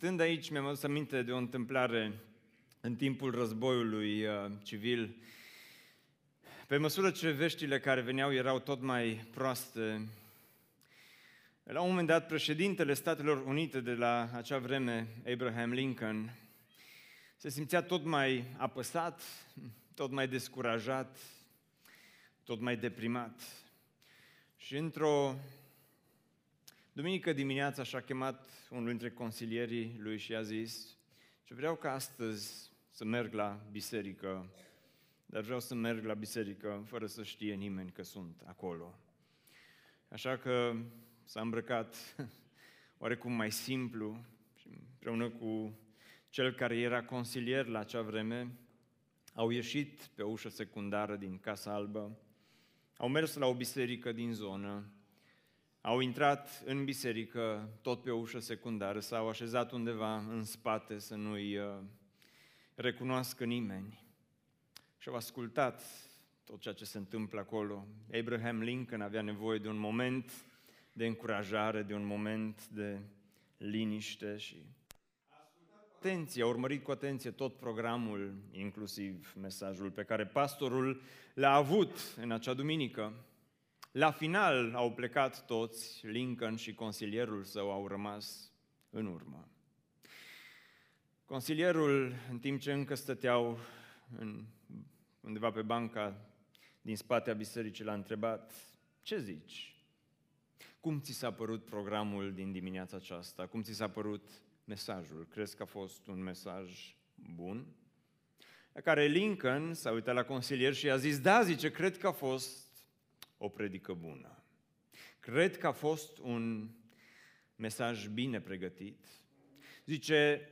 stând aici, mi-am adus aminte de o întâmplare în timpul războiului uh, civil. Pe măsură ce veștile care veneau erau tot mai proaste, la un moment dat, președintele Statelor Unite de la acea vreme, Abraham Lincoln, se simțea tot mai apăsat, tot mai descurajat, tot mai deprimat. Și într-o duminică dimineața și-a chemat unul dintre consilierii lui și a zis ce vreau ca astăzi să merg la biserică, dar vreau să merg la biserică fără să știe nimeni că sunt acolo. Așa că s-a îmbrăcat oarecum mai simplu și împreună cu cel care era consilier la acea vreme, au ieșit pe o ușă secundară din Casa Albă, au mers la o biserică din zonă, au intrat în biserică tot pe o ușă secundară, s-au așezat undeva în spate să nu-i uh, recunoască nimeni și au ascultat tot ceea ce se întâmplă acolo. Abraham Lincoln avea nevoie de un moment de încurajare, de un moment de liniște și atenție, a urmărit cu atenție tot programul, inclusiv mesajul pe care pastorul l-a avut în acea duminică. La final au plecat toți, Lincoln și consilierul său au rămas în urmă. Consilierul, în timp ce încă stăteau în, undeva pe banca din spatea bisericii, l-a întrebat, ce zici? Cum ți s-a părut programul din dimineața aceasta? Cum ți s-a părut mesajul? Crezi că a fost un mesaj bun? La care Lincoln s-a uitat la consilier și a zis, da, zice, cred că a fost o predică bună. Cred că a fost un mesaj bine pregătit. Zice,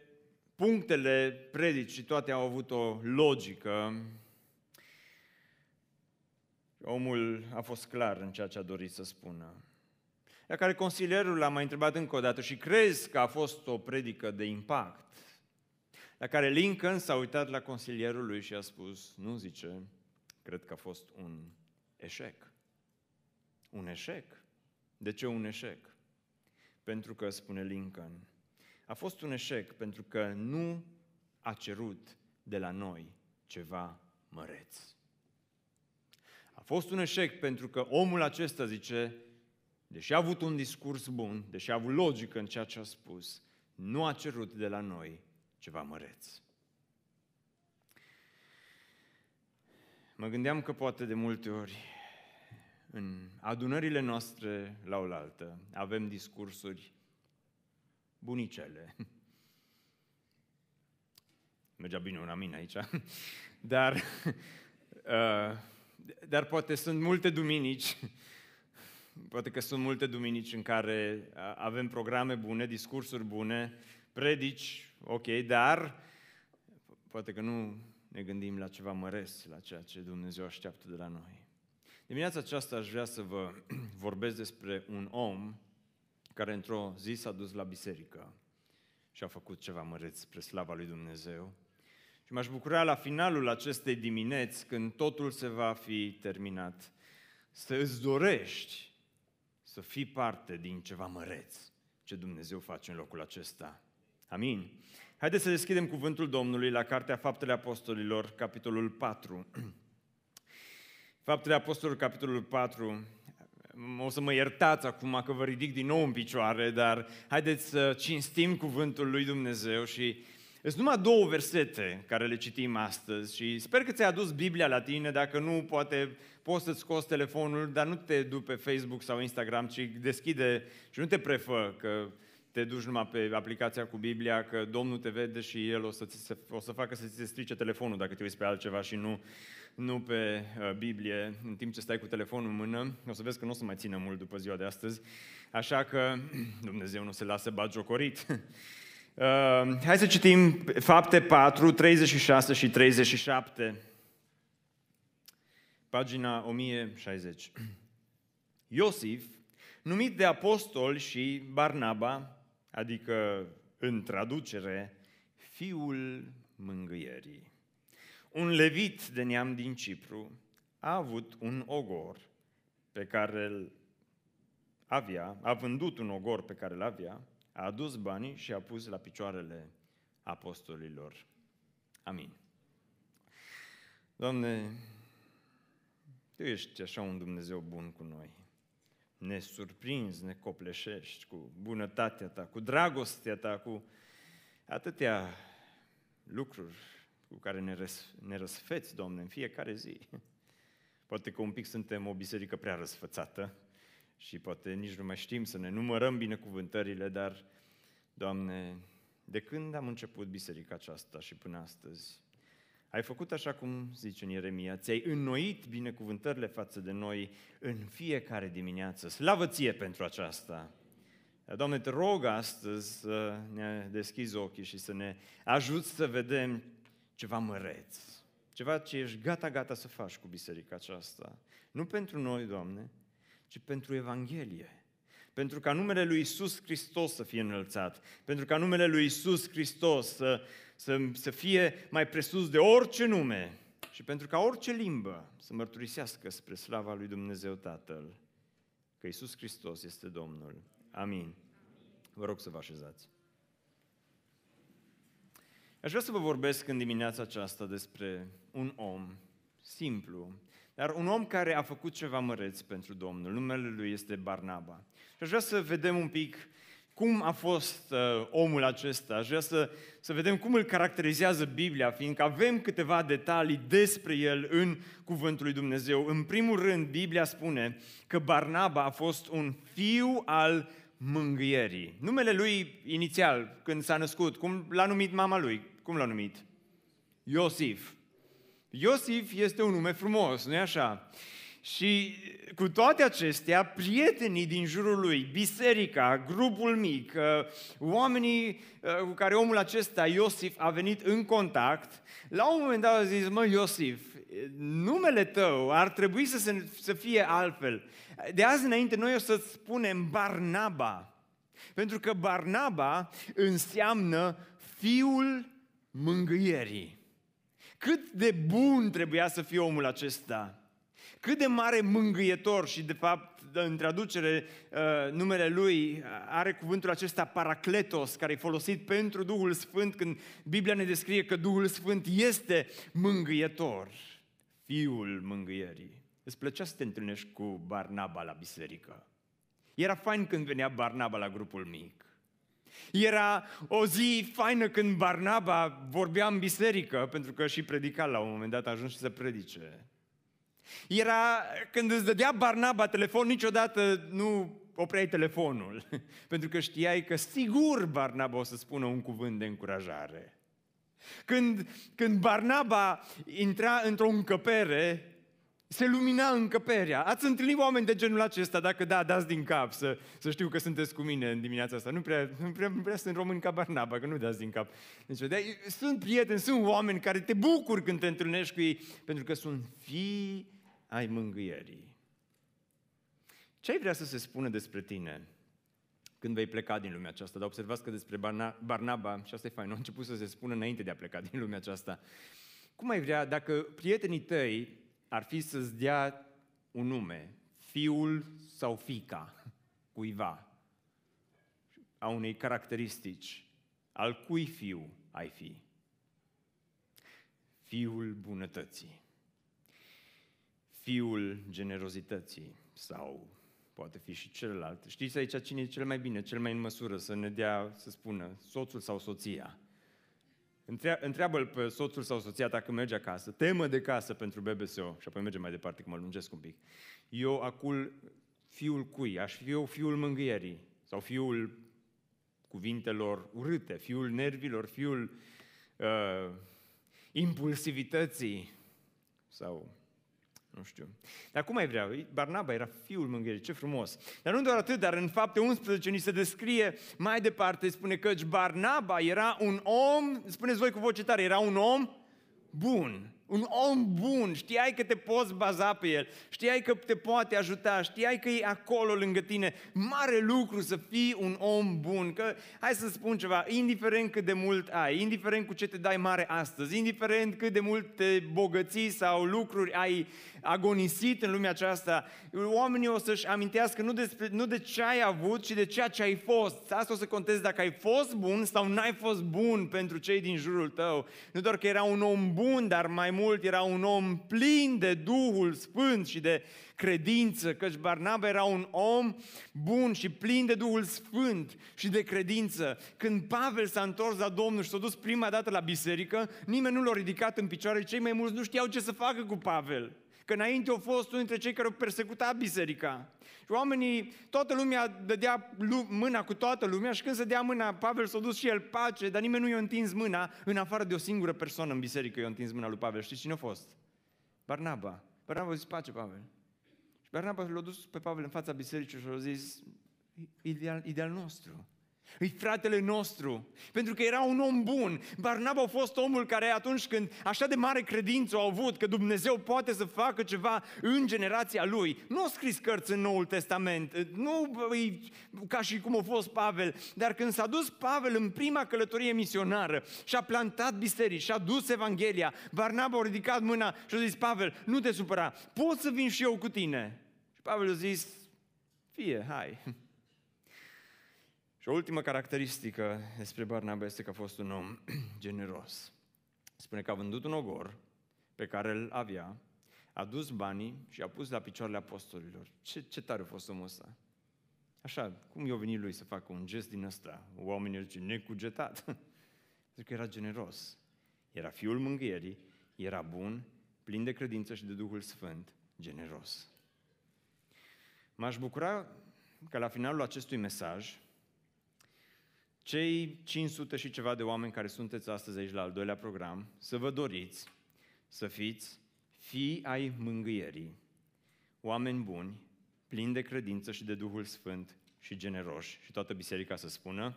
punctele predicii toate au avut o logică. Omul a fost clar în ceea ce a dorit să spună. La care consilierul l-a mai întrebat încă o dată și crezi că a fost o predică de impact? La care Lincoln s-a uitat la consilierul lui și a spus, nu zice, cred că a fost un eșec. Un eșec? De ce un eșec? Pentru că, spune Lincoln, a fost un eșec pentru că nu a cerut de la noi ceva măreț. A fost un eșec pentru că omul acesta, zice, deși a avut un discurs bun, deși a avut logică în ceea ce a spus, nu a cerut de la noi ceva măreț. Mă gândeam că poate de multe ori în adunările noastre la oaltă avem discursuri bunicele. Mergea bine un amin aici. Dar, uh, dar poate sunt multe duminici Poate că sunt multe duminici în care avem programe bune, discursuri bune, predici, ok, dar poate că nu ne gândim la ceva măres, la ceea ce Dumnezeu așteaptă de la noi. Dimineața aceasta aș vrea să vă vorbesc despre un om care într-o zi s-a dus la biserică și a făcut ceva măreț spre slava lui Dumnezeu. Și m-aș bucura la finalul acestei dimineți, când totul se va fi terminat, să îți dorești să fii parte din ceva măreț ce Dumnezeu face în locul acesta. Amin. Haideți să deschidem cuvântul Domnului la Cartea Faptele Apostolilor, capitolul 4. Faptele Apostolilor, capitolul 4. O să mă iertați acum că vă ridic din nou în picioare, dar haideți să cinstim cuvântul lui Dumnezeu și sunt numai două versete care le citim astăzi și sper că ți-ai adus Biblia la tine, dacă nu, poate poți să-ți scoți telefonul, dar nu te du pe Facebook sau Instagram, ci deschide și nu te prefă că te duci numai pe aplicația cu Biblia, că Domnul te vede și El o să, ți se, o să facă să ți se strice telefonul dacă te uiți pe altceva și nu, nu pe uh, Biblie, în timp ce stai cu telefonul în mână. O să vezi că nu o să mai țină mult după ziua de astăzi, așa că Dumnezeu nu se lasă bagiocorit. Uh, hai să citim fapte 4, 36 și 37. Pagina 1060. Iosif, numit de apostol și Barnaba, adică în traducere, fiul mângâierii. Un levit de neam din Cipru a avut un ogor pe care îl avea, a vândut un ogor pe care îl avea, a adus banii și a pus la picioarele apostolilor. Amin. Doamne, Tu ești așa un Dumnezeu bun cu noi. Ne surprinzi, ne copleșești cu bunătatea Ta, cu dragostea Ta, cu atâtea lucruri cu care ne, răs, ne răsfeți, Doamne, în fiecare zi. Poate că un pic suntem o biserică prea răsfățată și poate nici nu mai știm să ne numărăm binecuvântările, dar, Doamne, de când am început biserica aceasta și până astăzi, ai făcut așa cum zice în Ieremia, ți-ai înnoit binecuvântările față de noi în fiecare dimineață. Slavă ție pentru aceasta! Doamne, te rog astăzi să ne deschizi ochii și să ne ajuți să vedem ceva măreț, ceva ce ești gata-gata să faci cu biserica aceasta. Nu pentru noi, Doamne, ci pentru Evanghelie. Pentru ca numele lui Isus Hristos să fie înălțat, pentru ca numele lui Isus Hristos să, să, să fie mai presus de orice nume și pentru ca orice limbă să mărturisească spre slava lui Dumnezeu Tatăl că Isus Hristos este Domnul. Amin. Vă rog să vă așezați. Aș vrea să vă vorbesc în dimineața aceasta despre un om simplu, dar un om care a făcut ceva măreț pentru Domnul. Numele lui este Barnaba. Și aș vrea să vedem un pic cum a fost uh, omul acesta. Aș vrea să, să vedem cum îl caracterizează Biblia, fiindcă avem câteva detalii despre el în Cuvântul lui Dumnezeu. În primul rând, Biblia spune că Barnaba a fost un fiu al mângâierii. Numele lui inițial, când s-a născut, cum l-a numit mama lui? Cum l-a numit? Iosif. Iosif este un nume frumos, nu-i așa? Și cu toate acestea, prietenii din jurul lui, biserica, grupul mic, uh, oamenii uh, cu care omul acesta, Iosif, a venit în contact, la un moment dat au zis, mă, Iosif, numele tău ar trebui să, se, să fie altfel. De azi înainte noi o să-ți spunem Barnaba, pentru că Barnaba înseamnă fiul mângâierii. Cât de bun trebuia să fie omul acesta cât de mare mângâietor și de fapt în traducere uh, numele lui are cuvântul acesta paracletos care e folosit pentru Duhul Sfânt când Biblia ne descrie că Duhul Sfânt este mângâietor, fiul mângâierii. Îți plăcea să te întâlnești cu Barnaba la biserică. Era fain când venea Barnaba la grupul mic. Era o zi faină când Barnaba vorbea în biserică, pentru că și predica la un moment dat, a ajuns și să predice. Era când îți dădea Barnaba telefon, niciodată nu opreai telefonul, pentru că știai că sigur Barnaba o să spună un cuvânt de încurajare. Când, când Barnaba intra într-o încăpere, se lumina încăperea. Ați întâlnit oameni de genul acesta? Dacă da, dați din cap să, să știu că sunteți cu mine în dimineața asta. Nu prea, nu prea, nu prea sunt români ca Barnaba, că nu dați din cap. Deci, de, sunt prieteni, sunt oameni care te bucur când te întâlnești cu ei, pentru că sunt fii ai mângâierii. Ce ai vrea să se spună despre tine când vei pleca din lumea aceasta? Dar observați că despre Barnaba, și asta e fain, a început să se spună înainte de a pleca din lumea aceasta. Cum ai vrea, dacă prietenii tăi ar fi să-ți dea un nume, fiul sau fica cuiva, a unei caracteristici, al cui fiu ai fi? Fiul bunătății fiul generozității sau poate fi și celălalt. Știți aici cine e cel mai bine, cel mai în măsură să ne dea, să spună, soțul sau soția. Întreabă-l pe soțul sau soția ta când merge acasă, temă de casă pentru BBSO, și apoi mergem mai departe, că mă lungesc un pic. Eu acul fiul cui? Aș fi eu fiul mângâierii sau fiul cuvintelor urâte, fiul nervilor, fiul uh, impulsivității sau nu știu. Dar cum ai vrea? Barnaba era fiul mângâierii, ce frumos. Dar nu doar atât, dar în fapte 11 ni se descrie mai departe, spune că Barnaba era un om, spuneți voi cu voce tare, era un om bun un om bun, știai că te poți baza pe el, știai că te poate ajuta, știai că e acolo lângă tine. Mare lucru să fii un om bun, că hai să spun ceva, indiferent cât de mult ai, indiferent cu ce te dai mare astăzi, indiferent cât de multe bogății sau lucruri ai agonisit în lumea aceasta, oamenii o să-și amintească nu, despre, nu de ce ai avut, ci de ceea ce ai fost. Asta o să conteze dacă ai fost bun sau n-ai fost bun pentru cei din jurul tău. Nu doar că era un om bun, dar mai mult era un om plin de Duhul Sfânt și de credință, căci Barnaba era un om bun și plin de Duhul Sfânt și de credință. Când Pavel s-a întors la Domnul și s-a dus prima dată la biserică, nimeni nu l-a ridicat în picioare, cei mai mulți nu știau ce să facă cu Pavel. Că înainte a fost unul dintre cei care au persecutat biserica. Și oamenii, toată lumea dădea mâna cu toată lumea și când se dea mâna, Pavel s-a dus și el pace, dar nimeni nu i-a întins mâna, în afară de o singură persoană în biserică i-a întins mâna lui Pavel. Știți cine a fost? Barnaba. Barnaba a zis, pace, Pavel. Și Barnaba l-a dus pe Pavel în fața bisericii și a zis, ideal, ideal nostru. Îi fratele nostru, pentru că era un om bun. Barnaba a fost omul care atunci când așa de mare credință au avut că Dumnezeu poate să facă ceva în generația lui, nu a scris cărți în Noul Testament, nu ca și cum a fost Pavel, dar când s-a dus Pavel în prima călătorie misionară și a plantat biserici și a dus Evanghelia, Barnaba a ridicat mâna și a zis, Pavel, nu te supăra, pot să vin și eu cu tine? Și Pavel a zis, fie, hai. Și o ultimă caracteristică despre Barnaba este că a fost un om generos. Spune că a vândut un ogor pe care îl avea, a dus banii și a pus la picioarele apostolilor. Ce, ce tare a fost omul ăsta! Așa, cum i-a venit lui să facă un gest din ăsta? Oamenii zice, necugetat. Zic că era generos. Era fiul mângâierii, era bun, plin de credință și de Duhul Sfânt, generos. M-aș bucura că la finalul acestui mesaj cei 500 și ceva de oameni care sunteți astăzi aici la al doilea program, să vă doriți să fiți fii ai mângâierii, oameni buni, plini de credință și de Duhul Sfânt și generoși. Și toată biserica să spună.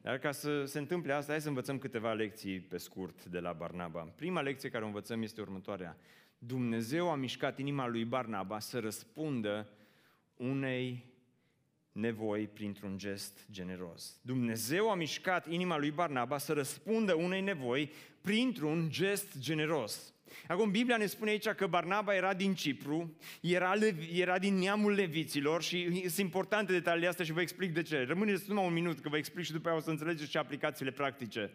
Dar ca să se întâmple asta, hai să învățăm câteva lecții pe scurt de la Barnaba. Prima lecție care o învățăm este următoarea. Dumnezeu a mișcat inima lui Barnaba să răspundă unei nevoi printr-un gest generos. Dumnezeu a mișcat inima lui Barnaba să răspundă unei nevoi printr-un gest generos. Acum, Biblia ne spune aici că Barnaba era din Cipru, era, era din neamul leviților și sunt importante detaliile astea și vă explic de ce. Rămâneți numai un minut că vă explic și după aia o să înțelegeți și aplicațiile practice.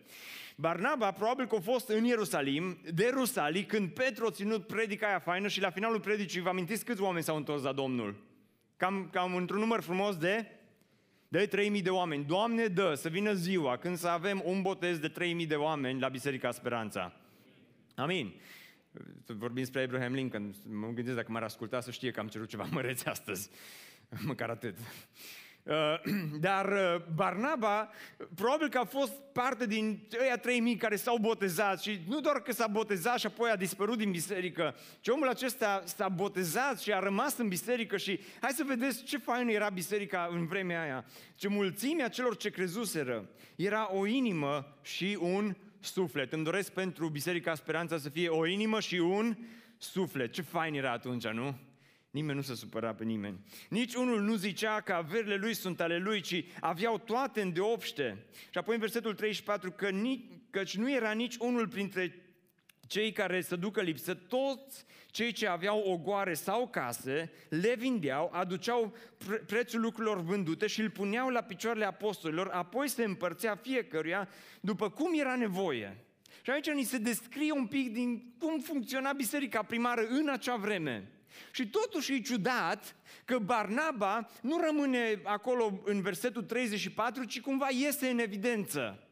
Barnaba probabil că a fost în Ierusalim, de Rusalii, când Petru a ținut predica aia faină și la finalul predicii, vă amintiți câți oameni s-au întors la Domnul? Cam, cam într-un număr frumos de de 3000 de oameni. Doamne, dă să vină ziua când să avem un botez de 3000 de oameni la Biserica Speranța. Amin. Vorbim despre Abraham Lincoln. Mă gândesc dacă m-ar asculta să știe că am cerut ceva măreți astăzi. Măcar atât. Uh, dar uh, Barnaba probabil că a fost parte din ăia 3000 care s-au botezat și nu doar că s-a botezat și apoi a dispărut din biserică, ci omul acesta s-a botezat și a rămas în biserică și hai să vedeți ce fain era biserica în vremea aia. Ce mulțimea celor ce crezuseră era o inimă și un suflet. Îmi doresc pentru Biserica Speranța să fie o inimă și un suflet. Ce fain era atunci, nu? Nimeni nu se supăra pe nimeni. Nici unul nu zicea că averile lui sunt ale lui, ci aveau toate în deopște. Și apoi în versetul 34, că nici, căci nu era nici unul printre cei care să ducă lipsă, toți cei ce aveau ogoare sau case, le vindeau, aduceau pre- prețul lucrurilor vândute și îl puneau la picioarele apostolilor, apoi se împărțea fiecăruia după cum era nevoie. Și aici ni se descrie un pic din cum funcționa biserica primară în acea vreme. Și totuși e ciudat că Barnaba nu rămâne acolo în versetul 34, ci cumva iese în evidență.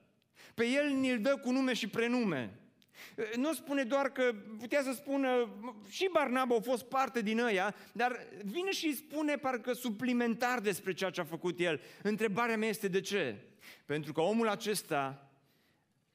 Pe el ne-l dă cu nume și prenume. Nu spune doar că putea să spună și Barnaba a fost parte din ăia, dar vine și spune parcă suplimentar despre ceea ce a făcut el. Întrebarea mea este de ce? Pentru că omul acesta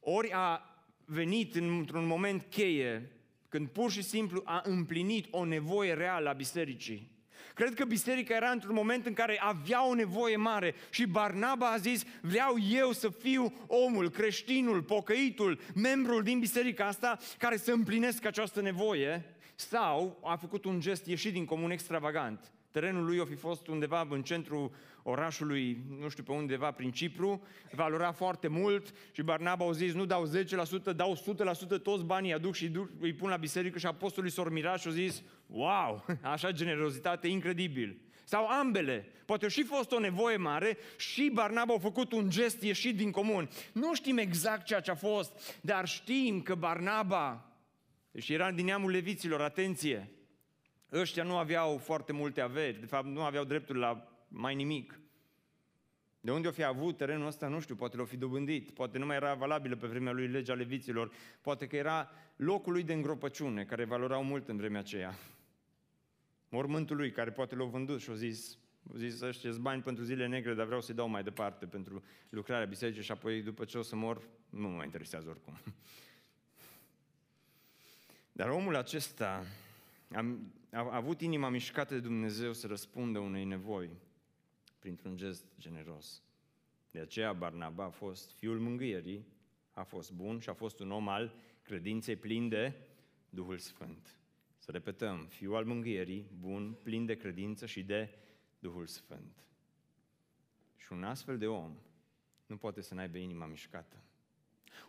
ori a venit într-un moment cheie când pur și simplu a împlinit o nevoie reală a bisericii. Cred că biserica era într-un moment în care avea o nevoie mare și Barnaba a zis, vreau eu să fiu omul, creștinul, pocăitul, membrul din biserica asta care să împlinesc această nevoie. Sau a făcut un gest ieșit din comun extravagant. Terenul lui a fi fost undeva în centrul orașului, nu știu pe undeva, prin Cipru, valora foarte mult și Barnaba au zis, nu dau 10%, dau 100%, toți banii aduc și îi pun la biserică și apostolii s-au mirat și au zis, wow, așa generozitate, incredibil. Sau ambele. Poate a și fost o nevoie mare și Barnaba a făcut un gest ieșit din comun. Nu știm exact ceea ce a fost, dar știm că Barnaba, și era din neamul leviților, atenție, ăștia nu aveau foarte multe averi, de fapt nu aveau dreptul la mai nimic. De unde o fi avut terenul ăsta, nu știu, poate l-o fi dobândit, poate nu mai era valabilă pe vremea lui legea leviților, poate că era locul lui de îngropăciune, care valorau mult în vremea aceea. Mormântul lui, care poate l-a vândut și a zis, a zis ăștia bani pentru zile negre, dar vreau să-i dau mai departe pentru lucrarea bisericii și apoi după ce o să mor, nu mă interesează oricum. Dar omul acesta a, a avut inima mișcată de Dumnezeu să răspundă unei nevoi printr-un gest generos. De aceea Barnaba a fost fiul mângâierii, a fost bun și a fost un om al credinței plin de Duhul Sfânt. Să repetăm, fiul al mângâierii, bun, plin de credință și de Duhul Sfânt. Și un astfel de om nu poate să n-aibă inima mișcată.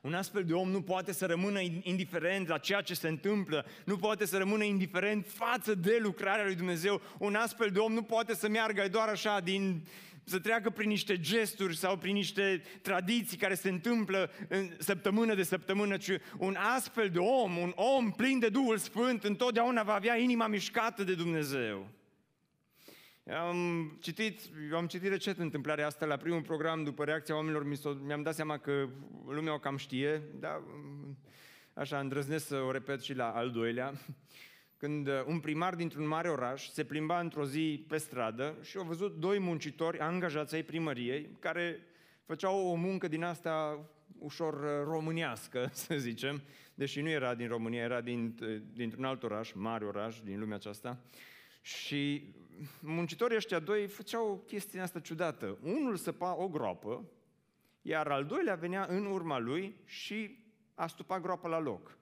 Un astfel de om nu poate să rămână indiferent la ceea ce se întâmplă, nu poate să rămână indiferent față de lucrarea lui Dumnezeu. Un astfel de om nu poate să meargă doar așa din să treacă prin niște gesturi sau prin niște tradiții care se întâmplă în săptămână de săptămână, ci un astfel de om, un om plin de Duhul Sfânt, întotdeauna va avea inima mișcată de Dumnezeu. Am citit, eu am citit recent întâmplarea asta la primul program, după reacția oamenilor, mi-am dat seama că lumea o cam știe, dar așa îndrăznesc să o repet și la al doilea. Când un primar dintr-un mare oraș se plimba într-o zi pe stradă și au văzut doi muncitori angajați ai primăriei care făceau o muncă din asta ușor românească, să zicem, deși nu era din România, era din, dintr-un alt oraș, mare oraș din lumea aceasta. Și muncitorii ăștia doi făceau chestia asta ciudată. Unul săpa o groapă, iar al doilea venea în urma lui și stupat groapa la loc.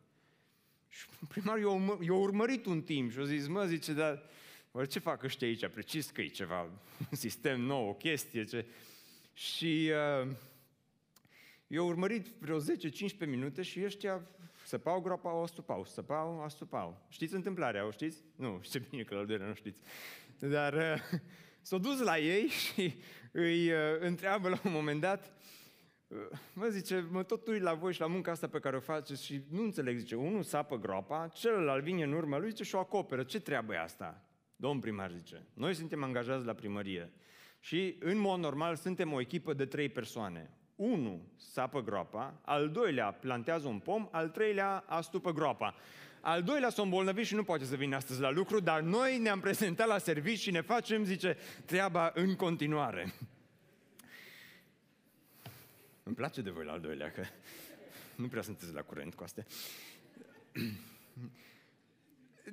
Și primarul i-a urmărit un timp și a zis, mă, zice, dar oare ce fac ăștia aici? Precis că e ceva, un sistem nou, o chestie. Ce... Și uh, i-a urmărit vreo 10-15 minute și ăștia Săpau groapa, o stupau, săpau, o stupau. Știți întâmplarea, o știți? Nu, ce bine că la nu știți. Dar uh, s-au dus la ei și îi uh, întreabă la un moment dat, uh, mă zice, mă tot uit la voi și la munca asta pe care o faceți și nu înțeleg, zice, unul sapă groapa, celălalt vine în urmă lui, zice, și o acoperă. Ce treabă e asta? Domn primar zice, noi suntem angajați la primărie și în mod normal suntem o echipă de trei persoane. Unu sapă groapa, al doilea plantează un pom, al treilea astupă groapa. Al doilea s-a îmbolnăvit și nu poate să vină astăzi la lucru, dar noi ne-am prezentat la serviciu și ne facem, zice, treaba în continuare. Îmi place de voi la al doilea, că nu prea sunteți la curent cu astea.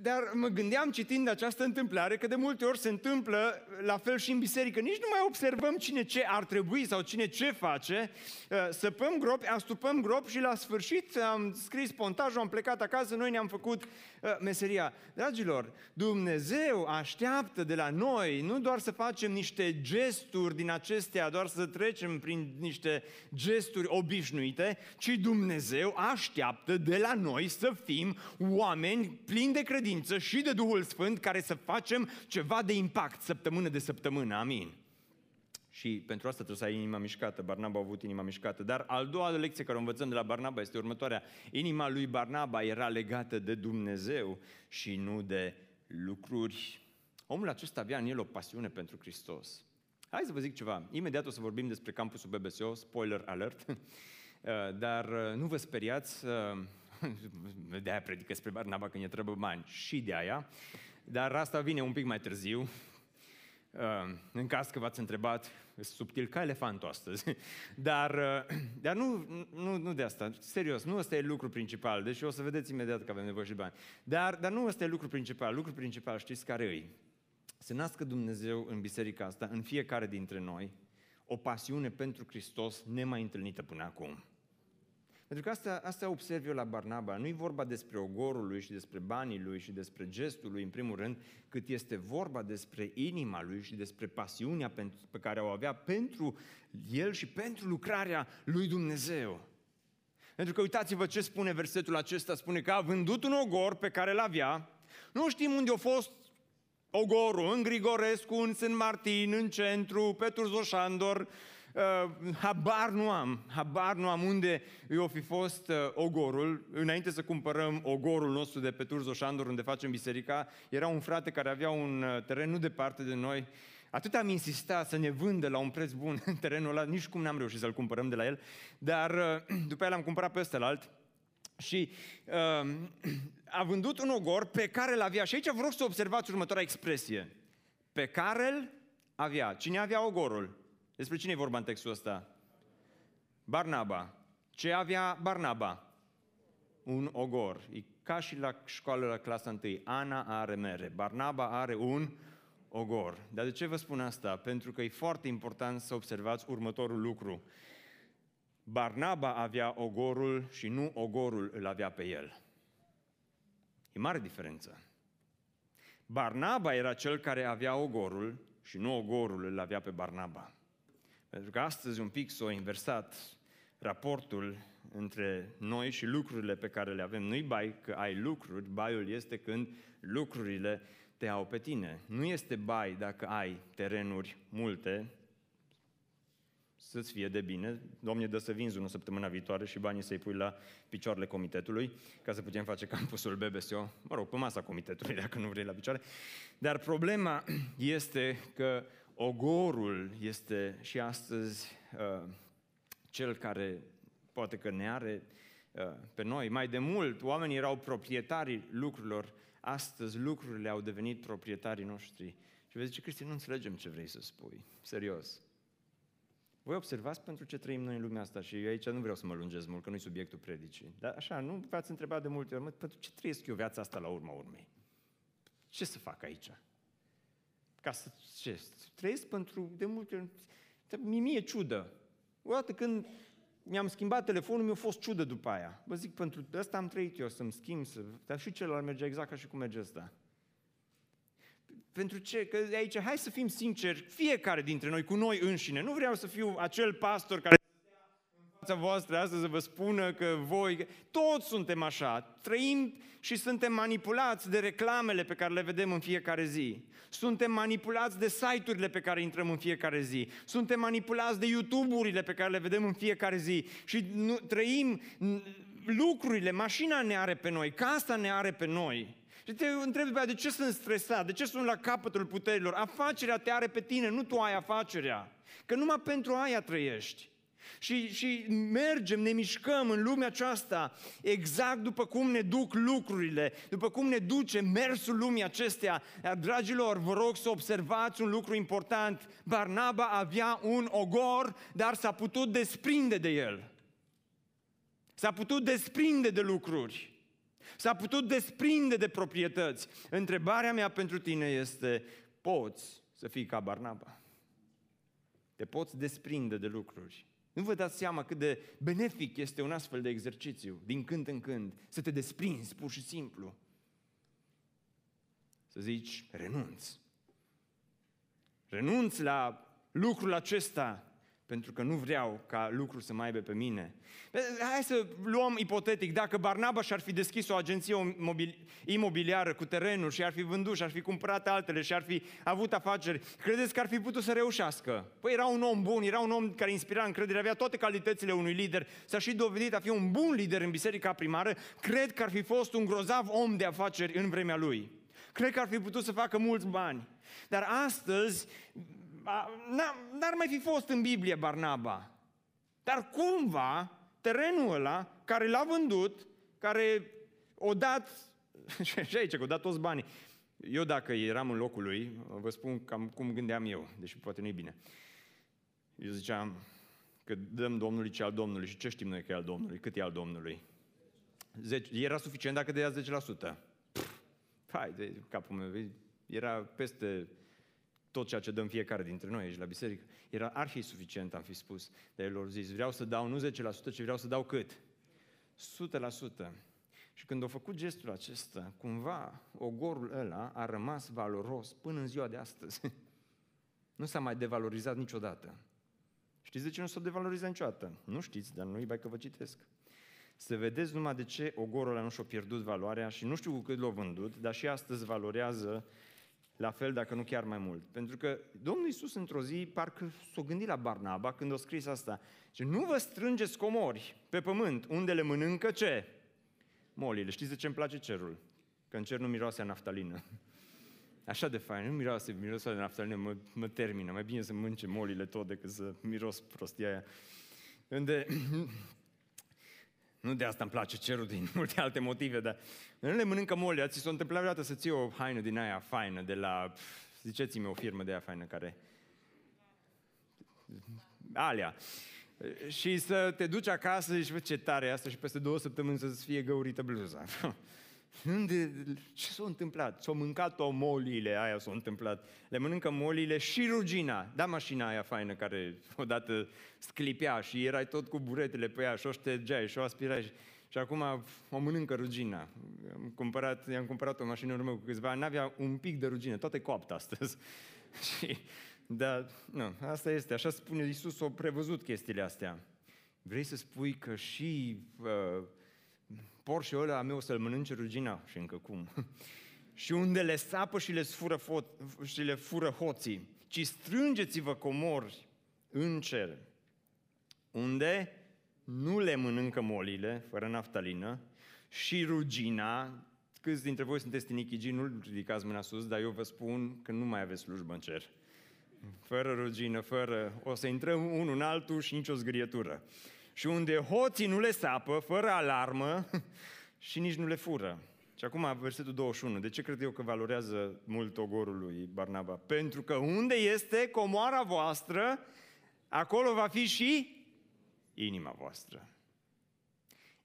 Dar mă gândeam citind această întâmplare că de multe ori se întâmplă la fel și în biserică. Nici nu mai observăm cine ce ar trebui sau cine ce face. Uh, săpăm gropi, astupăm grop și la sfârșit am scris pontajul, am plecat acasă, noi ne-am făcut uh, meseria. Dragilor, Dumnezeu așteaptă de la noi nu doar să facem niște gesturi din acestea, doar să trecem prin niște gesturi obișnuite, ci Dumnezeu așteaptă de la noi să fim oameni plini de credință credință și de Duhul Sfânt care să facem ceva de impact săptămână de săptămână. Amin. Și pentru asta trebuie să ai inima mișcată. Barnaba a avut inima mișcată. Dar al doua lecție care o învățăm de la Barnaba este următoarea. Inima lui Barnaba era legată de Dumnezeu și nu de lucruri. Omul acesta avea în el o pasiune pentru Hristos. Hai să vă zic ceva. Imediat o să vorbim despre campusul BBSO, spoiler alert. Dar nu vă speriați, de aia predică despre Barnaba când e trebuie bani și de aia, dar asta vine un pic mai târziu. Uh, în caz că v-ați întrebat, subtil ca elefantul astăzi. Dar, uh, dar nu, nu, nu de asta, serios, nu ăsta e lucru principal, deci o să vedeți imediat că avem nevoie și de bani. Dar, dar nu ăsta e lucru principal, lucru principal știți care e? Să nască Dumnezeu în biserica asta, în fiecare dintre noi, o pasiune pentru Hristos nemai întâlnită până acum. Pentru că asta, asta observ eu la Barnaba. Nu e vorba despre ogorul lui și despre banii lui și despre gestul lui, în primul rând, cât este vorba despre inima lui și despre pasiunea pe care o avea pentru el și pentru lucrarea lui Dumnezeu. Pentru că uitați-vă ce spune versetul acesta, spune că a vândut un ogor pe care l-avea, nu știm unde a fost ogorul, în Grigorescu, în Sân Martin, în centru, pe Turzoșandor, Uh, habar nu am, habar nu am unde i-o fi fost uh, ogorul. Înainte să cumpărăm ogorul nostru de pe Turzo Șandor, unde facem biserica, era un frate care avea un uh, teren nu departe de noi. Atât am insistat să ne vândă la un preț bun terenul ăla, nici cum n-am reușit să-l cumpărăm de la el, dar uh, după aia l-am cumpărat pe ăsta alt. Și uh, a vândut un ogor pe care l avea. Și aici vă rog să observați următoarea expresie. Pe care îl avea. Cine avea ogorul? Despre cine e vorba în textul ăsta? Barnaba. Ce avea Barnaba? Un ogor. E ca și la școală la clasa 1. Ana are mere. Barnaba are un ogor. Dar de ce vă spun asta? Pentru că e foarte important să observați următorul lucru. Barnaba avea ogorul și nu ogorul îl avea pe el. E mare diferență. Barnaba era cel care avea ogorul și nu ogorul îl avea pe Barnaba. Pentru că astăzi un pic s-a inversat raportul între noi și lucrurile pe care le avem. Nu-i bai că ai lucruri, baiul este când lucrurile te au pe tine. Nu este bai dacă ai terenuri multe, să-ți fie de bine. Domne, dă să vinzi unul săptămâna viitoare și banii să-i pui la picioarele comitetului, ca să putem face campusul BBSO, mă rog, pe masa comitetului, dacă nu vrei la picioare. Dar problema este că ogorul este și astăzi uh, cel care poate că ne are uh, pe noi. Mai de mult, oamenii erau proprietarii lucrurilor, astăzi lucrurile au devenit proprietarii noștri. Și vezi, zice, Cristi, nu înțelegem ce vrei să spui. Serios. Voi observați pentru ce trăim noi în lumea asta și eu aici nu vreau să mă lungesc mult, că nu-i subiectul predicii. Dar așa, nu v-ați întrebat de multe ori, mă, pentru ce trăiesc eu viața asta la urma urmei? Ce să fac aici? Ca să ce? Trăiesc pentru, de multe ori, mie, mie ciudă. Odată când mi-am schimbat telefonul, mi-a fost ciudă după aia. Vă zic, pentru asta am trăit eu, să-mi schimb, să... dar și celălalt merge exact ca și cum merge ăsta. Pentru ce? Că aici, hai să fim sinceri, fiecare dintre noi, cu noi înșine. Nu vreau să fiu acel pastor care fața voastră astăzi să vă spună că voi, toți suntem așa, trăim și suntem manipulați de reclamele pe care le vedem în fiecare zi. Suntem manipulați de site-urile pe care intrăm în fiecare zi. Suntem manipulați de YouTube-urile pe care le vedem în fiecare zi. Și nu, trăim lucrurile, mașina ne are pe noi, casa ne are pe noi. Și te întreb după de ce sunt stresat, de ce sunt la capătul puterilor? Afacerea te are pe tine, nu tu ai afacerea. Că numai pentru aia trăiești. Și, și mergem, ne mișcăm în lumea aceasta exact după cum ne duc lucrurile, după cum ne duce mersul lumii acestea. Dragilor, vă rog să observați un lucru important. Barnaba avea un ogor, dar s-a putut desprinde de el. S-a putut desprinde de lucruri. S-a putut desprinde de proprietăți. Întrebarea mea pentru tine este, poți să fii ca Barnaba? Te poți desprinde de lucruri. Nu vă dați seama cât de benefic este un astfel de exercițiu, din când în când, să te desprinzi pur și simplu. Să zici, renunț. Renunț la lucrul acesta pentru că nu vreau ca lucrul să mai aibă pe mine. Hai să luăm ipotetic, dacă Barnaba și-ar fi deschis o agenție imobiliară cu terenuri și ar fi vândut și ar fi cumpărat altele și ar fi avut afaceri, credeți că ar fi putut să reușească? Păi era un om bun, era un om care inspira încredere, avea toate calitățile unui lider, s-a și dovedit a fi un bun lider în biserica primară, cred că ar fi fost un grozav om de afaceri în vremea lui. Cred că ar fi putut să facă mulți bani. Dar astăzi n-ar mai fi fost în Biblie Barnaba. Dar cumva, terenul ăla, care l-a vândut, care o dat, și aici, că o dat toți banii. Eu dacă eram în locul lui, vă spun cam cum gândeam eu, deși poate nu-i bine. Eu ziceam că dăm Domnului ce al Domnului și ce știm noi că e al Domnului, cât e al Domnului. 10, era suficient dacă dăia 10%. Pff, hai de capul meu, era peste tot ceea ce dăm fiecare dintre noi aici la biserică, era ar fi suficient, am fi spus. Dar el lor zis, vreau să dau nu 10%, ci vreau să dau cât? 100%. Și când a făcut gestul acesta, cumva ogorul ăla a rămas valoros până în ziua de astăzi. nu s-a mai devalorizat niciodată. Știți de ce nu s-a devalorizat niciodată? Nu știți, dar nu-i bai că vă citesc. Să vedeți numai de ce ogorul ăla nu și-a pierdut valoarea și nu știu cu cât l-a vândut, dar și astăzi valorează la fel, dacă nu chiar mai mult. Pentru că Domnul Iisus într-o zi parcă s-a gândit la Barnaba când a scris asta. Și nu vă strângeți comori pe pământ, unde le mănâncă ce? Molile. Știți de ce îmi place cerul? Că în cer nu miroase a naftalină. Așa de fain, nu miroase, miroase de naftalină, mă, mă termină. Mai bine să mănânce molile tot decât să miros prostia aia. Unde nu de asta îmi place cerul din multe alte motive, dar nu le mănâncă molia. Ți s-a întâmplat vreodată să ții o haină din aia faină, de la, ziceți-mi o firmă de aia faină care... Alea. Și să te duci acasă și ce tare asta și peste două săptămâni să-ți fie găurită bluza. Unde, ce s-a întâmplat? S-au mâncat-o molile, aia s-a întâmplat. Le mănâncă molile și rugina. Da, mașina aia faină care odată sclipea și erai tot cu buretele pe ea și o ștergeai și o aspirai. Și, și acum o mănâncă rugina. Am cumpărat, i-am cumpărat o mașină în urmă cu câțiva ani, n-avea un pic de rugină, toate coaptă astăzi. și, da, nu, asta este, așa spune Iisus, o prevăzut chestiile astea. Vrei să spui că și uh, Porsche ăla a meu să-l mănânce rugina și încă cum. și unde le sapă și le fură, fo- și le fură hoții, ci strângeți-vă comori în cer, unde nu le mănâncă molile, fără naftalină, și rugina, câți dintre voi sunteți tinichigi, nu ridicați mâna sus, dar eu vă spun că nu mai aveți slujbă în cer. Fără rugină, fără... O să intrăm unul în altul și nicio zgârietură și unde hoții nu le sapă, fără alarmă și nici nu le fură. Și acum versetul 21. De ce cred eu că valorează mult ogorul lui Barnaba? Pentru că unde este comoara voastră, acolo va fi și inima voastră.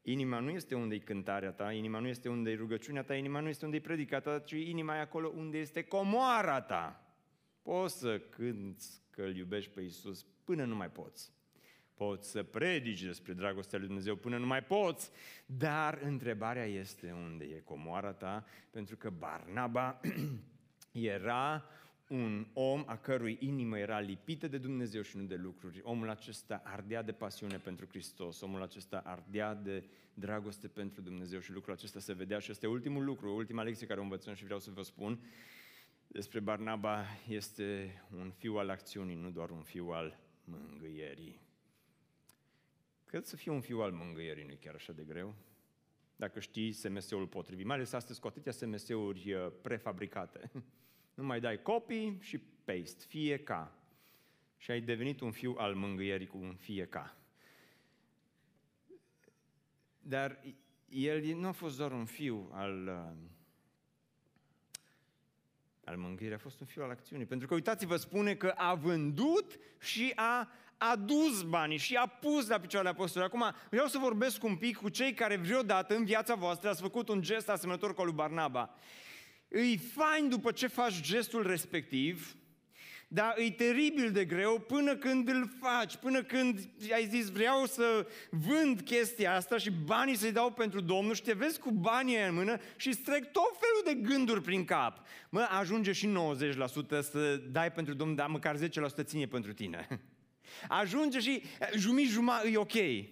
Inima nu este unde e cântarea ta, inima nu este unde e rugăciunea ta, inima nu este unde e predica ta, ci inima e acolo unde este comoara ta. Poți să cânți că îl iubești pe Iisus până nu mai poți. Poți să predici despre dragostea lui Dumnezeu până nu mai poți, dar întrebarea este unde e comoara ta, pentru că Barnaba era un om a cărui inimă era lipită de Dumnezeu și nu de lucruri. Omul acesta ardea de pasiune pentru Hristos, omul acesta ardea de dragoste pentru Dumnezeu și lucrul acesta se vedea și este ultimul lucru, ultima lecție care o învățăm și vreau să vă spun despre Barnaba este un fiu al acțiunii, nu doar un fiu al mângâierii. Cred să fie un fiu al mângâierii nu chiar așa de greu. Dacă știi SMS-ul potrivit, mai ales astăzi cu atâtea SMS-uri uh, prefabricate. Nu mai dai copy și paste, fie ca. Și ai devenit un fiu al mângâierii cu un fie ca. Dar el nu a fost doar un fiu al, uh, al mângâierii, a fost un fiu al acțiunii. Pentru că, uitați-vă, spune că a vândut și a a dus banii și a pus la picioarele apostolului. Acum, vreau să vorbesc un pic cu cei care vreodată în viața voastră ați făcut un gest asemănător cu lui Barnaba. Îi fain după ce faci gestul respectiv, dar e teribil de greu până când îl faci, până când ai zis vreau să vând chestia asta și banii să-i dau pentru Domnul și te vezi cu banii în mână și îți trec tot felul de gânduri prin cap. Mă, ajunge și 90% să dai pentru Domnul, dar măcar 10% ține pentru tine. Ajunge și jumătate jumătate e ok.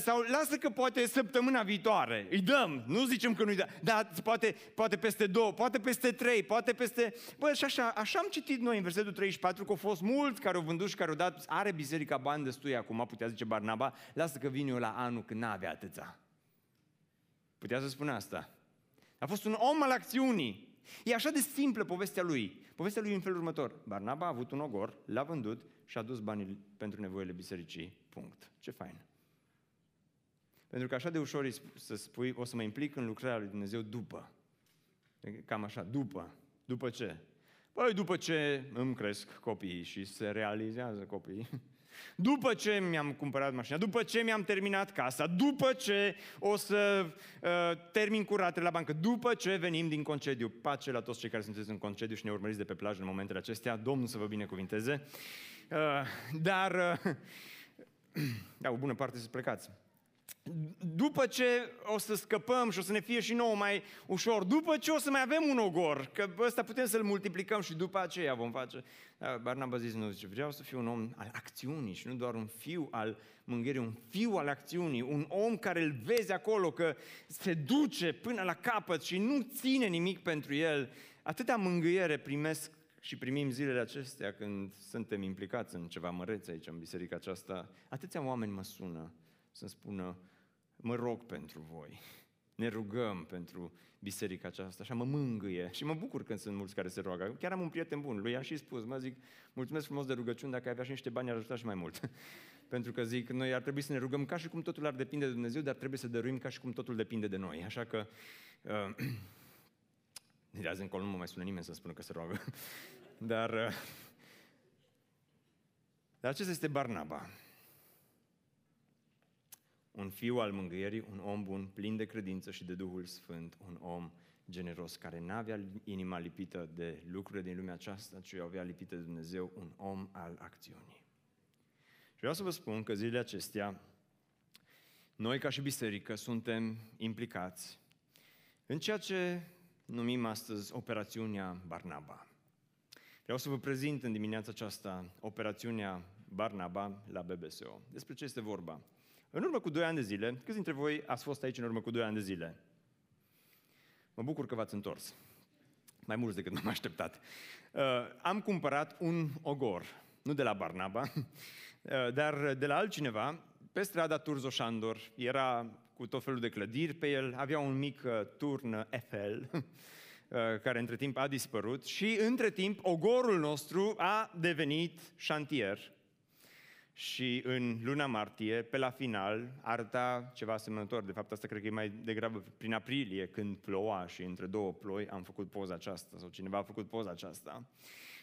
Sau lasă că poate săptămâna viitoare îi dăm, nu zicem că nu-i dăm, dar poate, poate peste două, poate peste trei, poate peste... Bă, și așa, așa am citit noi în versetul 34 că au fost mulți care au vândut și care au dat, are biserica bani destui acum, putea zice Barnaba, lasă că vin eu la anul când n-avea atâția. Putea să spună asta. A fost un om al acțiunii. E așa de simplă povestea lui. Povestea lui e în felul următor. Barnaba a avut un ogor, l-a vândut și a dus banii pentru nevoile bisericii. Punct. Ce fain. Pentru că așa de ușor e să spui, o să mă implic în lucrarea lui Dumnezeu după. Cam așa, după. După ce? Păi după ce îmi cresc copiii și se realizează copiii. După ce mi-am cumpărat mașina, după ce mi-am terminat casa, după ce o să uh, termin curatele la bancă, după ce venim din concediu. Pace la toți cei care sunteți în concediu și ne urmăriți de pe plajă în momentele acestea. Domnul să vă binecuvinteze. Uh, dar, uh, da, o bună parte să plecați. după ce o să scăpăm și o să ne fie și nouă mai ușor, după ce o să mai avem un ogor, că ăsta putem să-l multiplicăm și după aceea vom face. Barnaba zis, nu, zice, vreau să fiu un om al acțiunii și nu doar un fiu al mângâierii, un fiu al acțiunii, un om care îl vezi acolo că se duce până la capăt și nu ține nimic pentru el. Atâta mângâiere primesc și primim zilele acestea când suntem implicați în ceva măreț aici în biserica aceasta. Atâția oameni mă sună să-mi spună, mă rog pentru voi, ne rugăm pentru biserica aceasta, așa mă mângâie și mă bucur când sunt mulți care se roagă. Chiar am un prieten bun, lui a și spus, mă zic, mulțumesc frumos de rugăciuni, dacă ai avea și niște bani ar ajuta și mai mult. pentru că zic, noi ar trebui să ne rugăm ca și cum totul ar depinde de Dumnezeu, dar trebuie să dăruim ca și cum totul depinde de noi. Așa că, uh, de azi încolo nu mă mai sună nimeni să spună că se roagă. dar, uh, dar acesta este Barnaba un fiu al mângâierii, un om bun, plin de credință și de Duhul Sfânt, un om generos, care n-avea inima lipită de lucrurile din lumea aceasta, ci avea lipită de Dumnezeu, un om al acțiunii. Și vreau să vă spun că zilele acestea, noi ca și biserică suntem implicați în ceea ce numim astăzi operațiunea Barnaba. Vreau să vă prezint în dimineața aceasta operațiunea Barnaba la BBSO. Despre ce este vorba? În urmă cu 2 ani de zile, câți dintre voi ați fost aici în urmă cu 2 ani de zile? Mă bucur că v-ați întors. Mai mulți decât m-am așteptat. Uh, am cumpărat un ogor, nu de la Barnaba, uh, dar de la altcineva, pe strada Turzo Șandor. Era cu tot felul de clădiri pe el, avea un mic uh, turn Eiffel, uh, care între timp a dispărut și între timp ogorul nostru a devenit șantier și în luna martie, pe la final, arăta ceva asemănător. De fapt, asta cred că e mai degrabă prin aprilie, când ploua și între două ploi am făcut poza aceasta, sau cineva a făcut poza aceasta.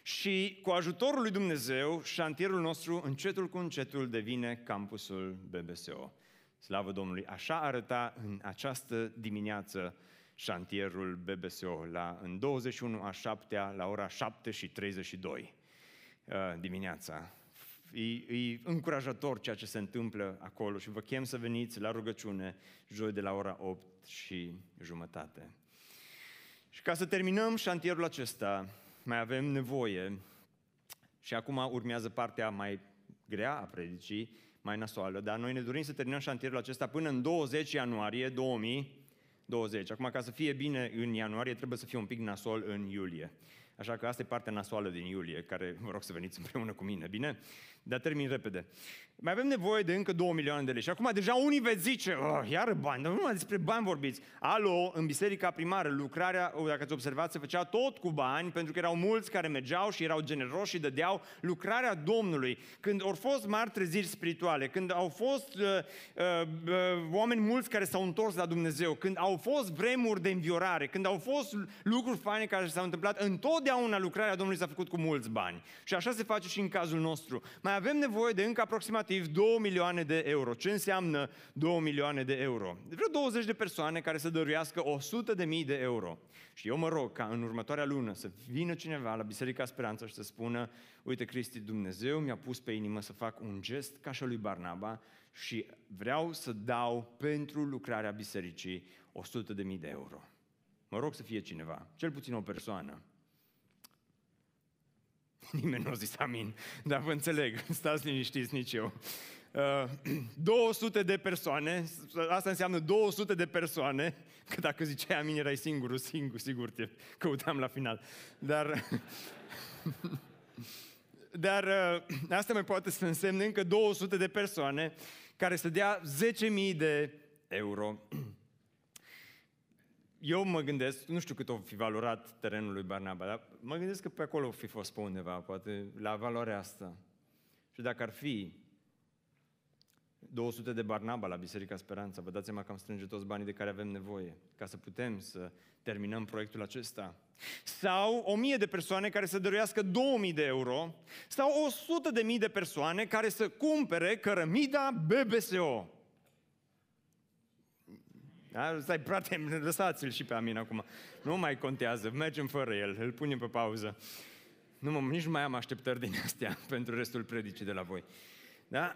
Și cu ajutorul lui Dumnezeu, șantierul nostru, încetul cu încetul, devine campusul BBSO. Slavă Domnului! Așa arăta în această dimineață șantierul BBSO, la, în 21 a 7 la ora 7 și 32 uh, dimineața e, e încurajator ceea ce se întâmplă acolo și vă chem să veniți la rugăciune joi de la ora 8 și jumătate. Și ca să terminăm șantierul acesta, mai avem nevoie și acum urmează partea mai grea a predicii, mai nasoală, dar noi ne dorim să terminăm șantierul acesta până în 20 ianuarie 2020. Acum, ca să fie bine în ianuarie, trebuie să fie un pic nasol în iulie. Așa că asta e partea nasoală din iulie, care vă rog să veniți împreună cu mine, bine? Dar termin repede. Mai avem nevoie de încă 2 milioane de lei. Și acum deja unii veți zice, oh, iară bani, dar nu numai despre bani vorbiți. Alo, în biserica primară, lucrarea, dacă ați observat, se făcea tot cu bani, pentru că erau mulți care mergeau și erau generoși și dădeau lucrarea Domnului. Când au fost mari treziri spirituale, când au fost uh, uh, uh, oameni mulți care s-au întors la Dumnezeu, când au fost vremuri de înviorare, când au fost lucruri faine care s-au întâmplat, întotdeauna lucrarea Domnului s-a făcut cu mulți bani. Și așa se face și în cazul nostru. Mai avem nevoie de încă aproximativ 2 milioane de euro. Ce înseamnă 2 milioane de euro? Vreo 20 de persoane care să dăruiască 100 de mii de euro. Și eu mă rog ca în următoarea lună să vină cineva la Biserica Speranță și să spună uite Cristi, Dumnezeu mi-a pus pe inimă să fac un gest ca și lui Barnaba și vreau să dau pentru lucrarea bisericii 100 de mii de euro. Mă rog să fie cineva, cel puțin o persoană. Nimeni nu a zis amin, dar vă înțeleg, stați liniștiți, nici eu. Uh, 200 de persoane, asta înseamnă 200 de persoane, că dacă ziceai amin erai singurul, singur, sigur te căutam la final. Dar, dar uh, asta mai poate să însemne încă 200 de persoane care să dea 10.000 de euro eu mă gândesc, nu știu cât o fi valorat terenul lui Barnaba, dar mă gândesc că pe acolo o fi fost pe undeva, poate la valoarea asta. Și dacă ar fi 200 de Barnaba la Biserica Speranța, vă dați seama că am strânge toți banii de care avem nevoie ca să putem să terminăm proiectul acesta. Sau 1000 de persoane care să dăruiască 2000 de euro, sau 100 de mii de persoane care să cumpere cărămida BBSO. Da? Stai, frate, lăsați-l și pe Amin acum. Nu mai contează, mergem fără el, îl punem pe pauză. Nu, mă, nici nu mai am așteptări din astea pentru restul predicii de la voi. Da?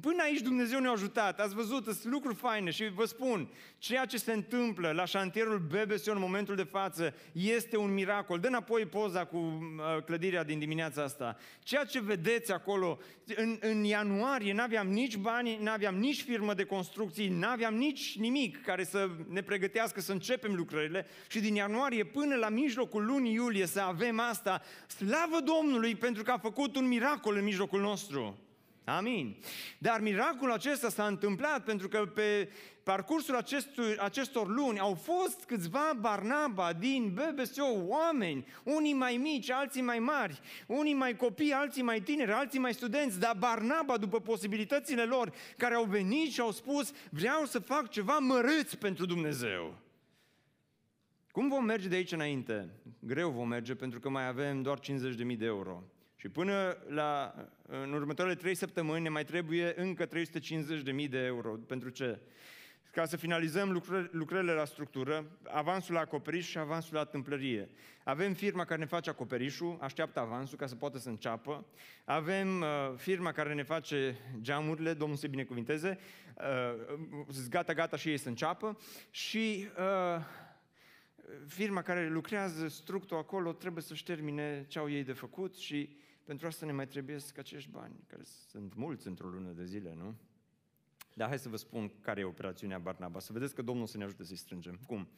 Până aici Dumnezeu ne-a ajutat, ați văzut, sunt lucruri faine și vă spun, ceea ce se întâmplă la șantierul BBC în momentul de față este un miracol. Dă înapoi poza cu uh, clădirea din dimineața asta. Ceea ce vedeți acolo, în, în ianuarie n-aveam nici bani, n-aveam nici firmă de construcții, n-aveam nici nimic care să ne pregătească să începem lucrările și din ianuarie până la mijlocul lunii iulie să avem asta, slavă Domnului pentru că a făcut un miracol în mijlocul nostru. Amin. Dar miracolul acesta s-a întâmplat pentru că pe parcursul acestor, acestor luni au fost câțiva Barnaba din BBSO, oameni, unii mai mici, alții mai mari, unii mai copii, alții mai tineri, alții mai studenți, dar Barnaba, după posibilitățile lor, care au venit și au spus, vreau să fac ceva mărâți pentru Dumnezeu. Cum vom merge de aici înainte? Greu vom merge pentru că mai avem doar 50.000 de euro. Și până la, în următoarele trei săptămâni ne mai trebuie încă 350.000 de euro. Pentru ce? Ca să finalizăm lucrări, lucrările la structură, avansul la acoperiș și avansul la tâmplărie. Avem firma care ne face acoperișul, așteaptă avansul ca să poată să înceapă. Avem uh, firma care ne face geamurile, Domnul să binecuvinteze, uh, gata, gata și ei să înceapă. Și uh, firma care lucrează structul acolo trebuie să-și termine ce au ei de făcut și pentru asta ne mai trebuie acești bani, care sunt mulți într-o lună de zile, nu? Dar hai să vă spun care e operațiunea Barnaba, să vedeți că Domnul să ne ajute să-i strângem. Cum?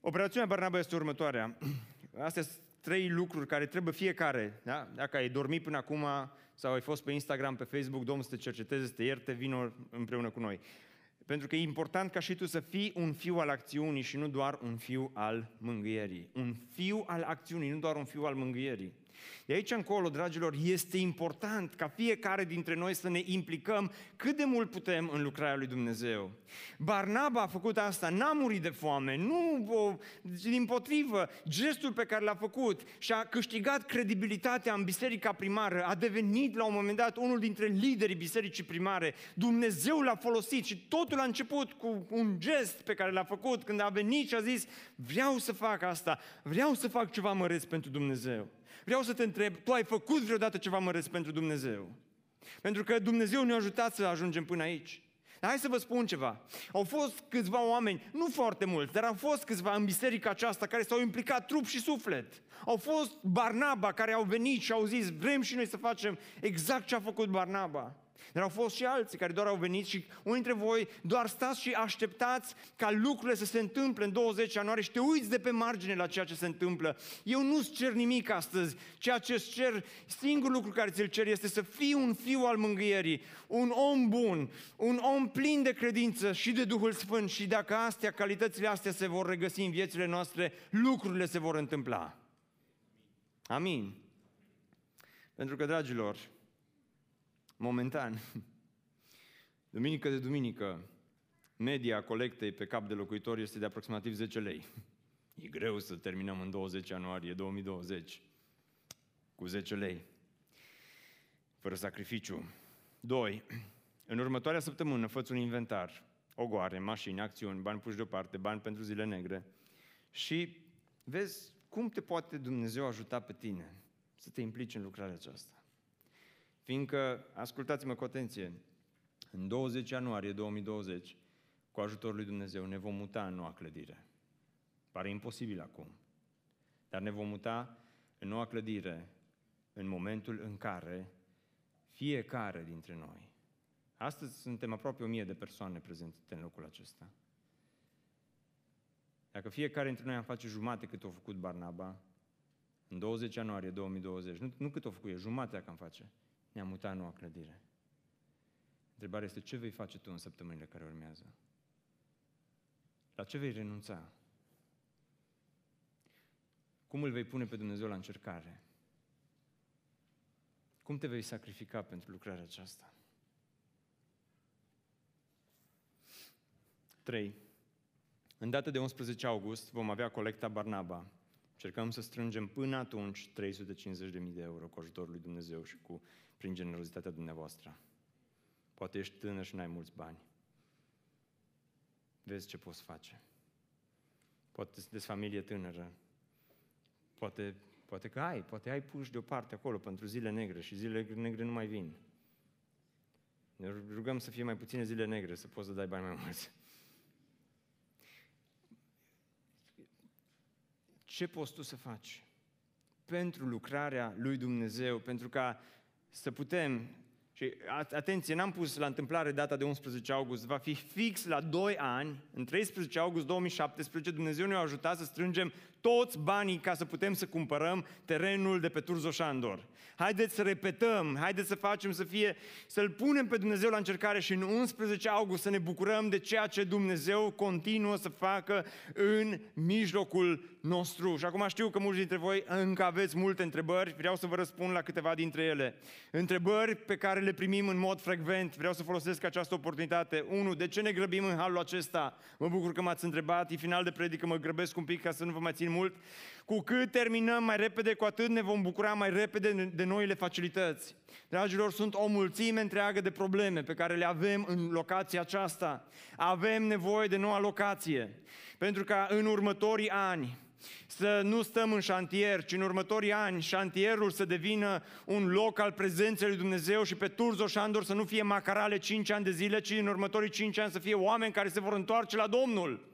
Operațiunea Barnaba este următoarea. Astea sunt trei lucruri care trebuie fiecare. Da? Dacă ai dormit până acum sau ai fost pe Instagram, pe Facebook, Domnul să te cerceteze, să te ierte, vină împreună cu noi. Pentru că e important ca și tu să fii un fiu al acțiunii și nu doar un fiu al mângâierii. Un fiu al acțiunii, nu doar un fiu al mângâierii. De aici încolo, dragilor, este important ca fiecare dintre noi să ne implicăm cât de mult putem în lucrarea lui Dumnezeu. Barnaba a făcut asta, n-a murit de foame, nu, o, din potrivă, gestul pe care l-a făcut și a câștigat credibilitatea în biserica primară, a devenit la un moment dat unul dintre liderii bisericii primare. Dumnezeu l-a folosit și totul a început cu un gest pe care l-a făcut când a venit și a zis, vreau să fac asta, vreau să fac ceva măreț pentru Dumnezeu. Vreau să te întreb, tu ai făcut vreodată ceva măreț pentru Dumnezeu? Pentru că Dumnezeu ne-a ajutat să ajungem până aici. Dar hai să vă spun ceva. Au fost câțiva oameni, nu foarte mulți, dar au fost câțiva în biserica aceasta care s-au implicat trup și suflet. Au fost Barnaba care au venit și au zis, vrem și noi să facem exact ce a făcut Barnaba. Dar au fost și alții care doar au venit și unii dintre voi doar stați și așteptați ca lucrurile să se întâmple în 20 ianuarie și te uiți de pe margine la ceea ce se întâmplă. Eu nu-ți cer nimic astăzi. Ceea ce îți cer, singurul lucru care ți-l cer este să fii un fiu al mângâierii, un om bun, un om plin de credință și de Duhul Sfânt și dacă astea, calitățile astea se vor regăsi în viețile noastre, lucrurile se vor întâmpla. Amin. Pentru că, dragilor, momentan. Duminică de duminică, media colectei pe cap de locuitor este de aproximativ 10 lei. E greu să terminăm în 20 ianuarie 2020 cu 10 lei, fără sacrificiu. 2. În următoarea săptămână fă un inventar, ogoare, mașini, acțiuni, bani puși deoparte, bani pentru zile negre și vezi cum te poate Dumnezeu ajuta pe tine să te implici în lucrarea aceasta. Fiindcă, ascultați-mă cu atenție, în 20 ianuarie 2020, cu ajutorul lui Dumnezeu, ne vom muta în noua clădire. Pare imposibil acum. Dar ne vom muta în noua clădire în momentul în care fiecare dintre noi, astăzi suntem aproape o mie de persoane prezente în locul acesta, dacă fiecare dintre noi am face jumate cât a făcut Barnaba, în 20 ianuarie 2020, nu, nu cât a făcut, e jumatea că am face, ne-am mutat în noua clădire. Întrebarea este ce vei face tu în săptămânile care urmează? La ce vei renunța? Cum îl vei pune pe Dumnezeu la încercare? Cum te vei sacrifica pentru lucrarea aceasta? 3. În data de 11 august vom avea colecta Barnaba. Cercăm să strângem până atunci 350.000 de euro cu ajutorul lui Dumnezeu și cu prin generozitatea dumneavoastră. Poate ești tânăr și nu ai mulți bani. Vezi ce poți face. Poate sunteți familie tânără. Poate, poate că ai, poate ai puși deoparte acolo pentru zile negre și zile negre nu mai vin. Ne rugăm să fie mai puține zile negre, să poți să dai bani mai mulți. Ce poți tu să faci? Pentru lucrarea lui Dumnezeu, pentru ca să putem și atenție, n-am pus la întâmplare data de 11 august, va fi fix la 2 ani, în 13 august 2017, Dumnezeu ne-a ajutat să strângem toți banii ca să putem să cumpărăm terenul de pe Turzo Șandor. Haideți să repetăm, haideți să facem să fie, să-L punem pe Dumnezeu la încercare și în 11 august să ne bucurăm de ceea ce Dumnezeu continuă să facă în mijlocul nostru. Și acum știu că mulți dintre voi încă aveți multe întrebări, vreau să vă răspund la câteva dintre ele. Întrebări pe care le primim în mod frecvent, vreau să folosesc această oportunitate. Unu, de ce ne grăbim în halul acesta? Mă bucur că m-ați întrebat, e final de predică, mă grăbesc un pic ca să nu vă mai țin mult. Cu cât terminăm mai repede, cu atât ne vom bucura mai repede de noile facilități. Dragilor, sunt o mulțime întreagă de probleme pe care le avem în locația aceasta. Avem nevoie de noua locație. Pentru că în următorii ani să nu stăm în șantier, ci în următorii ani șantierul să devină un loc al prezenței lui Dumnezeu și pe Turzo Șandor să nu fie macarale 5 ani de zile, ci în următorii 5 ani să fie oameni care se vor întoarce la Domnul.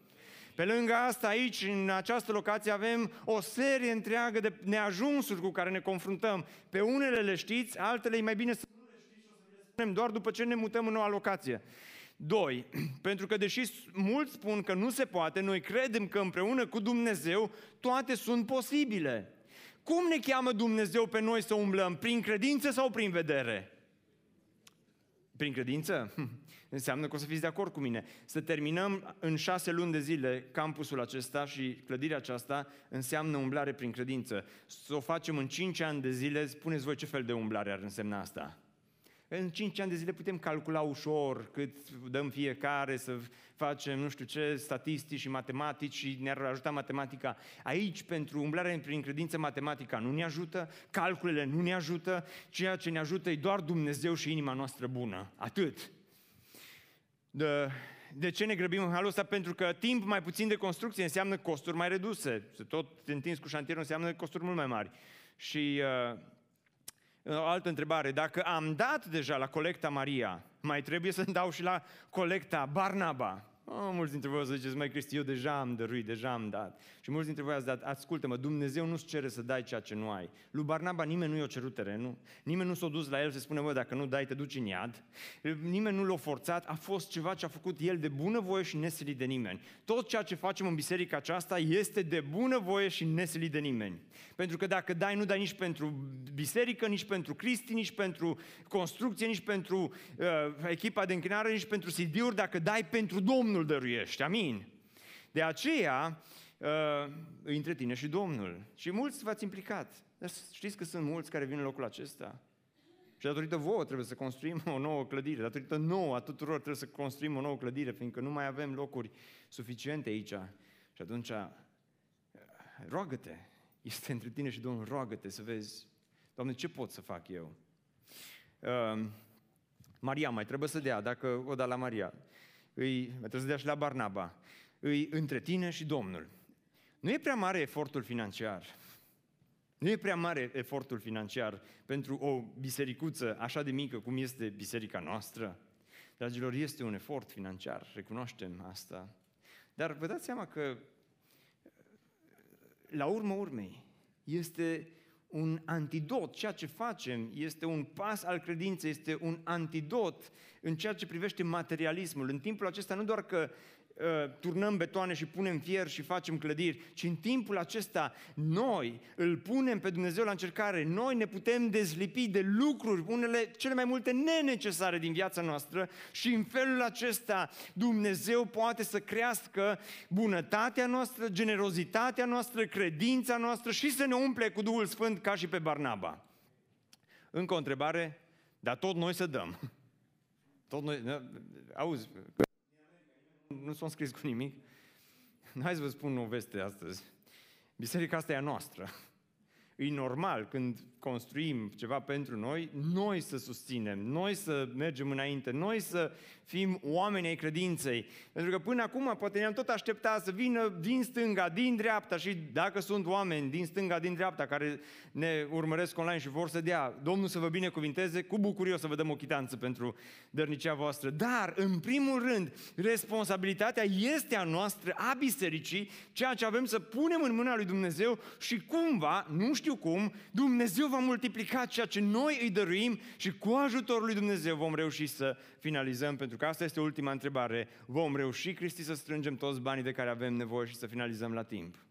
Pe lângă asta, aici, în această locație, avem o serie întreagă de neajunsuri cu care ne confruntăm. Pe unele le știți, altele e mai bine să nu le știți și o să le spunem doar după ce ne mutăm în noua locație. Doi, pentru că deși mulți spun că nu se poate, noi credem că împreună cu Dumnezeu toate sunt posibile. Cum ne cheamă Dumnezeu pe noi să umblăm? Prin credință sau prin vedere? Prin credință? Înseamnă că o să fiți de acord cu mine. Să terminăm în șase luni de zile campusul acesta și clădirea aceasta înseamnă umblare prin credință. Să o facem în cinci ani de zile, spuneți voi ce fel de umblare ar însemna asta? În 5 ani de zile putem calcula ușor cât dăm fiecare, să facem nu știu ce, statistici și matematici și ne-ar ajuta matematica. Aici, pentru umblarea prin credință, matematica nu ne ajută, calculele nu ne ajută, ceea ce ne ajută e doar Dumnezeu și inima noastră bună. Atât. De, de ce ne grăbim în halul ăsta? Pentru că timp mai puțin de construcție înseamnă costuri mai reduse. Să tot te întinzi cu șantierul înseamnă costuri mult mai mari. Și uh, o altă întrebare. Dacă am dat deja la colecta Maria, mai trebuie să dau și la colecta Barnaba. Oh, mulți dintre voi o să ziceți, mai Cristi, eu deja am dăruit, deja am dat. Și mulți dintre voi ați dat, ascultă-mă, Dumnezeu nu-ți cere să dai ceea ce nu ai. Lui Barnaba nimeni nu i-a cerut terenul, nimeni nu s-a dus la el să spune, mă, dacă nu dai, te duci în iad. Nimeni nu l-a forțat, a fost ceva ce a făcut el de bunăvoie și nesilit de nimeni. Tot ceea ce facem în biserica aceasta este de bunăvoie și nesilit de nimeni. Pentru că dacă dai, nu dai nici pentru biserică, nici pentru Cristi, nici pentru construcție, nici pentru uh, echipa de închinare, nici pentru CD-uri, dacă dai pentru Domnul dăruiești. Amin. De aceea, uh, între tine și Domnul. Și mulți v-ați implicat. Dar știți că sunt mulți care vin în locul acesta? Și datorită vouă trebuie să construim o nouă clădire, datorită nouă a tuturor trebuie să construim o nouă clădire, fiindcă nu mai avem locuri suficiente aici. Și atunci, roagă-te, este între tine și Domnul, roagă-te să vezi, Doamne, ce pot să fac eu? Uh, Maria mai trebuie să dea, dacă o da la Maria, îi, trebuie să dea și la Barnaba, îi între tine și Domnul. Nu e prea mare efortul financiar. Nu e prea mare efortul financiar pentru o bisericuță așa de mică cum este biserica noastră. Dragilor, este un efort financiar, recunoaștem asta. Dar vă dați seama că la urmă urmei, este un antidot. Ceea ce facem este un pas al credinței, este un antidot în ceea ce privește materialismul. În timpul acesta nu doar că Uh, turnăm betoane și punem fier și facem clădiri, ci în timpul acesta noi îl punem pe Dumnezeu la încercare, noi ne putem dezlipi de lucruri, unele cele mai multe nenecesare din viața noastră și în felul acesta Dumnezeu poate să crească bunătatea noastră, generozitatea noastră, credința noastră și să ne umple cu Duhul Sfânt ca și pe Barnaba. Încă o întrebare, dar tot noi să dăm. Tot noi, auzi, nu s-a scris cu nimic. Hai să vă spun o veste astăzi. Biserica asta e a noastră. E normal când construim ceva pentru noi, noi să susținem, noi să mergem înainte, noi să fim oameni ai credinței. Pentru că până acum poate ne-am tot așteptat să vină din stânga, din dreapta și dacă sunt oameni din stânga, din dreapta care ne urmăresc online și vor să dea, Domnul să vă binecuvinteze, cu bucurie o să vă dăm o chitanță pentru dărnicea voastră. Dar, în primul rând, responsabilitatea este a noastră, a bisericii, ceea ce avem să punem în mâna lui Dumnezeu și cumva, nu știu cum, Dumnezeu va multiplica ceea ce noi îi dăruim și cu ajutorul lui Dumnezeu vom reuși să finalizăm, pentru că asta este ultima întrebare. Vom reuși, Cristi, să strângem toți banii de care avem nevoie și să finalizăm la timp?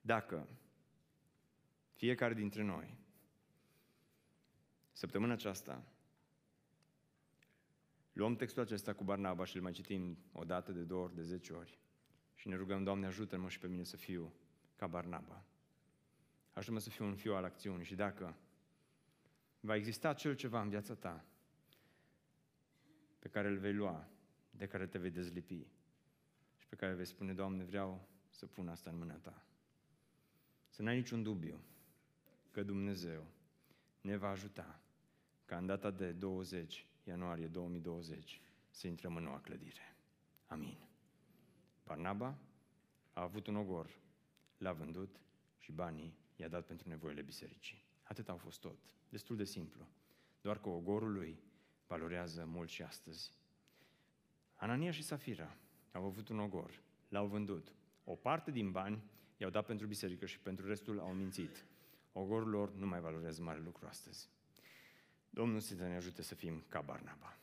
Dacă fiecare dintre noi, săptămâna aceasta, luăm textul acesta cu Barnaba și îl mai citim o dată, de două ori, de zece ori și ne rugăm, Doamne, ajută-mă și pe mine să fiu ca Barnaba. Ajută-mă să fiu un fiu al acțiunii și dacă va exista acel ceva în viața ta pe care îl vei lua, de care te vei dezlipi și pe care vei spune, Doamne, vreau să pun asta în mâna Ta. Să n-ai niciun dubiu că Dumnezeu ne va ajuta ca în data de 20 ianuarie 2020 să intrăm în noua clădire. Amin. Barnaba a avut un ogor, l-a vândut și banii i-a dat pentru nevoile bisericii. Atât au fost tot. Destul de simplu. Doar că ogorul lui valorează mult și astăzi. Anania și Safira au avut un ogor, l-au vândut. O parte din bani i-au dat pentru biserică și pentru restul au mințit. Ogorul lor nu mai valorează mare lucru astăzi. Domnul să ne ajute să fim ca Barnaba.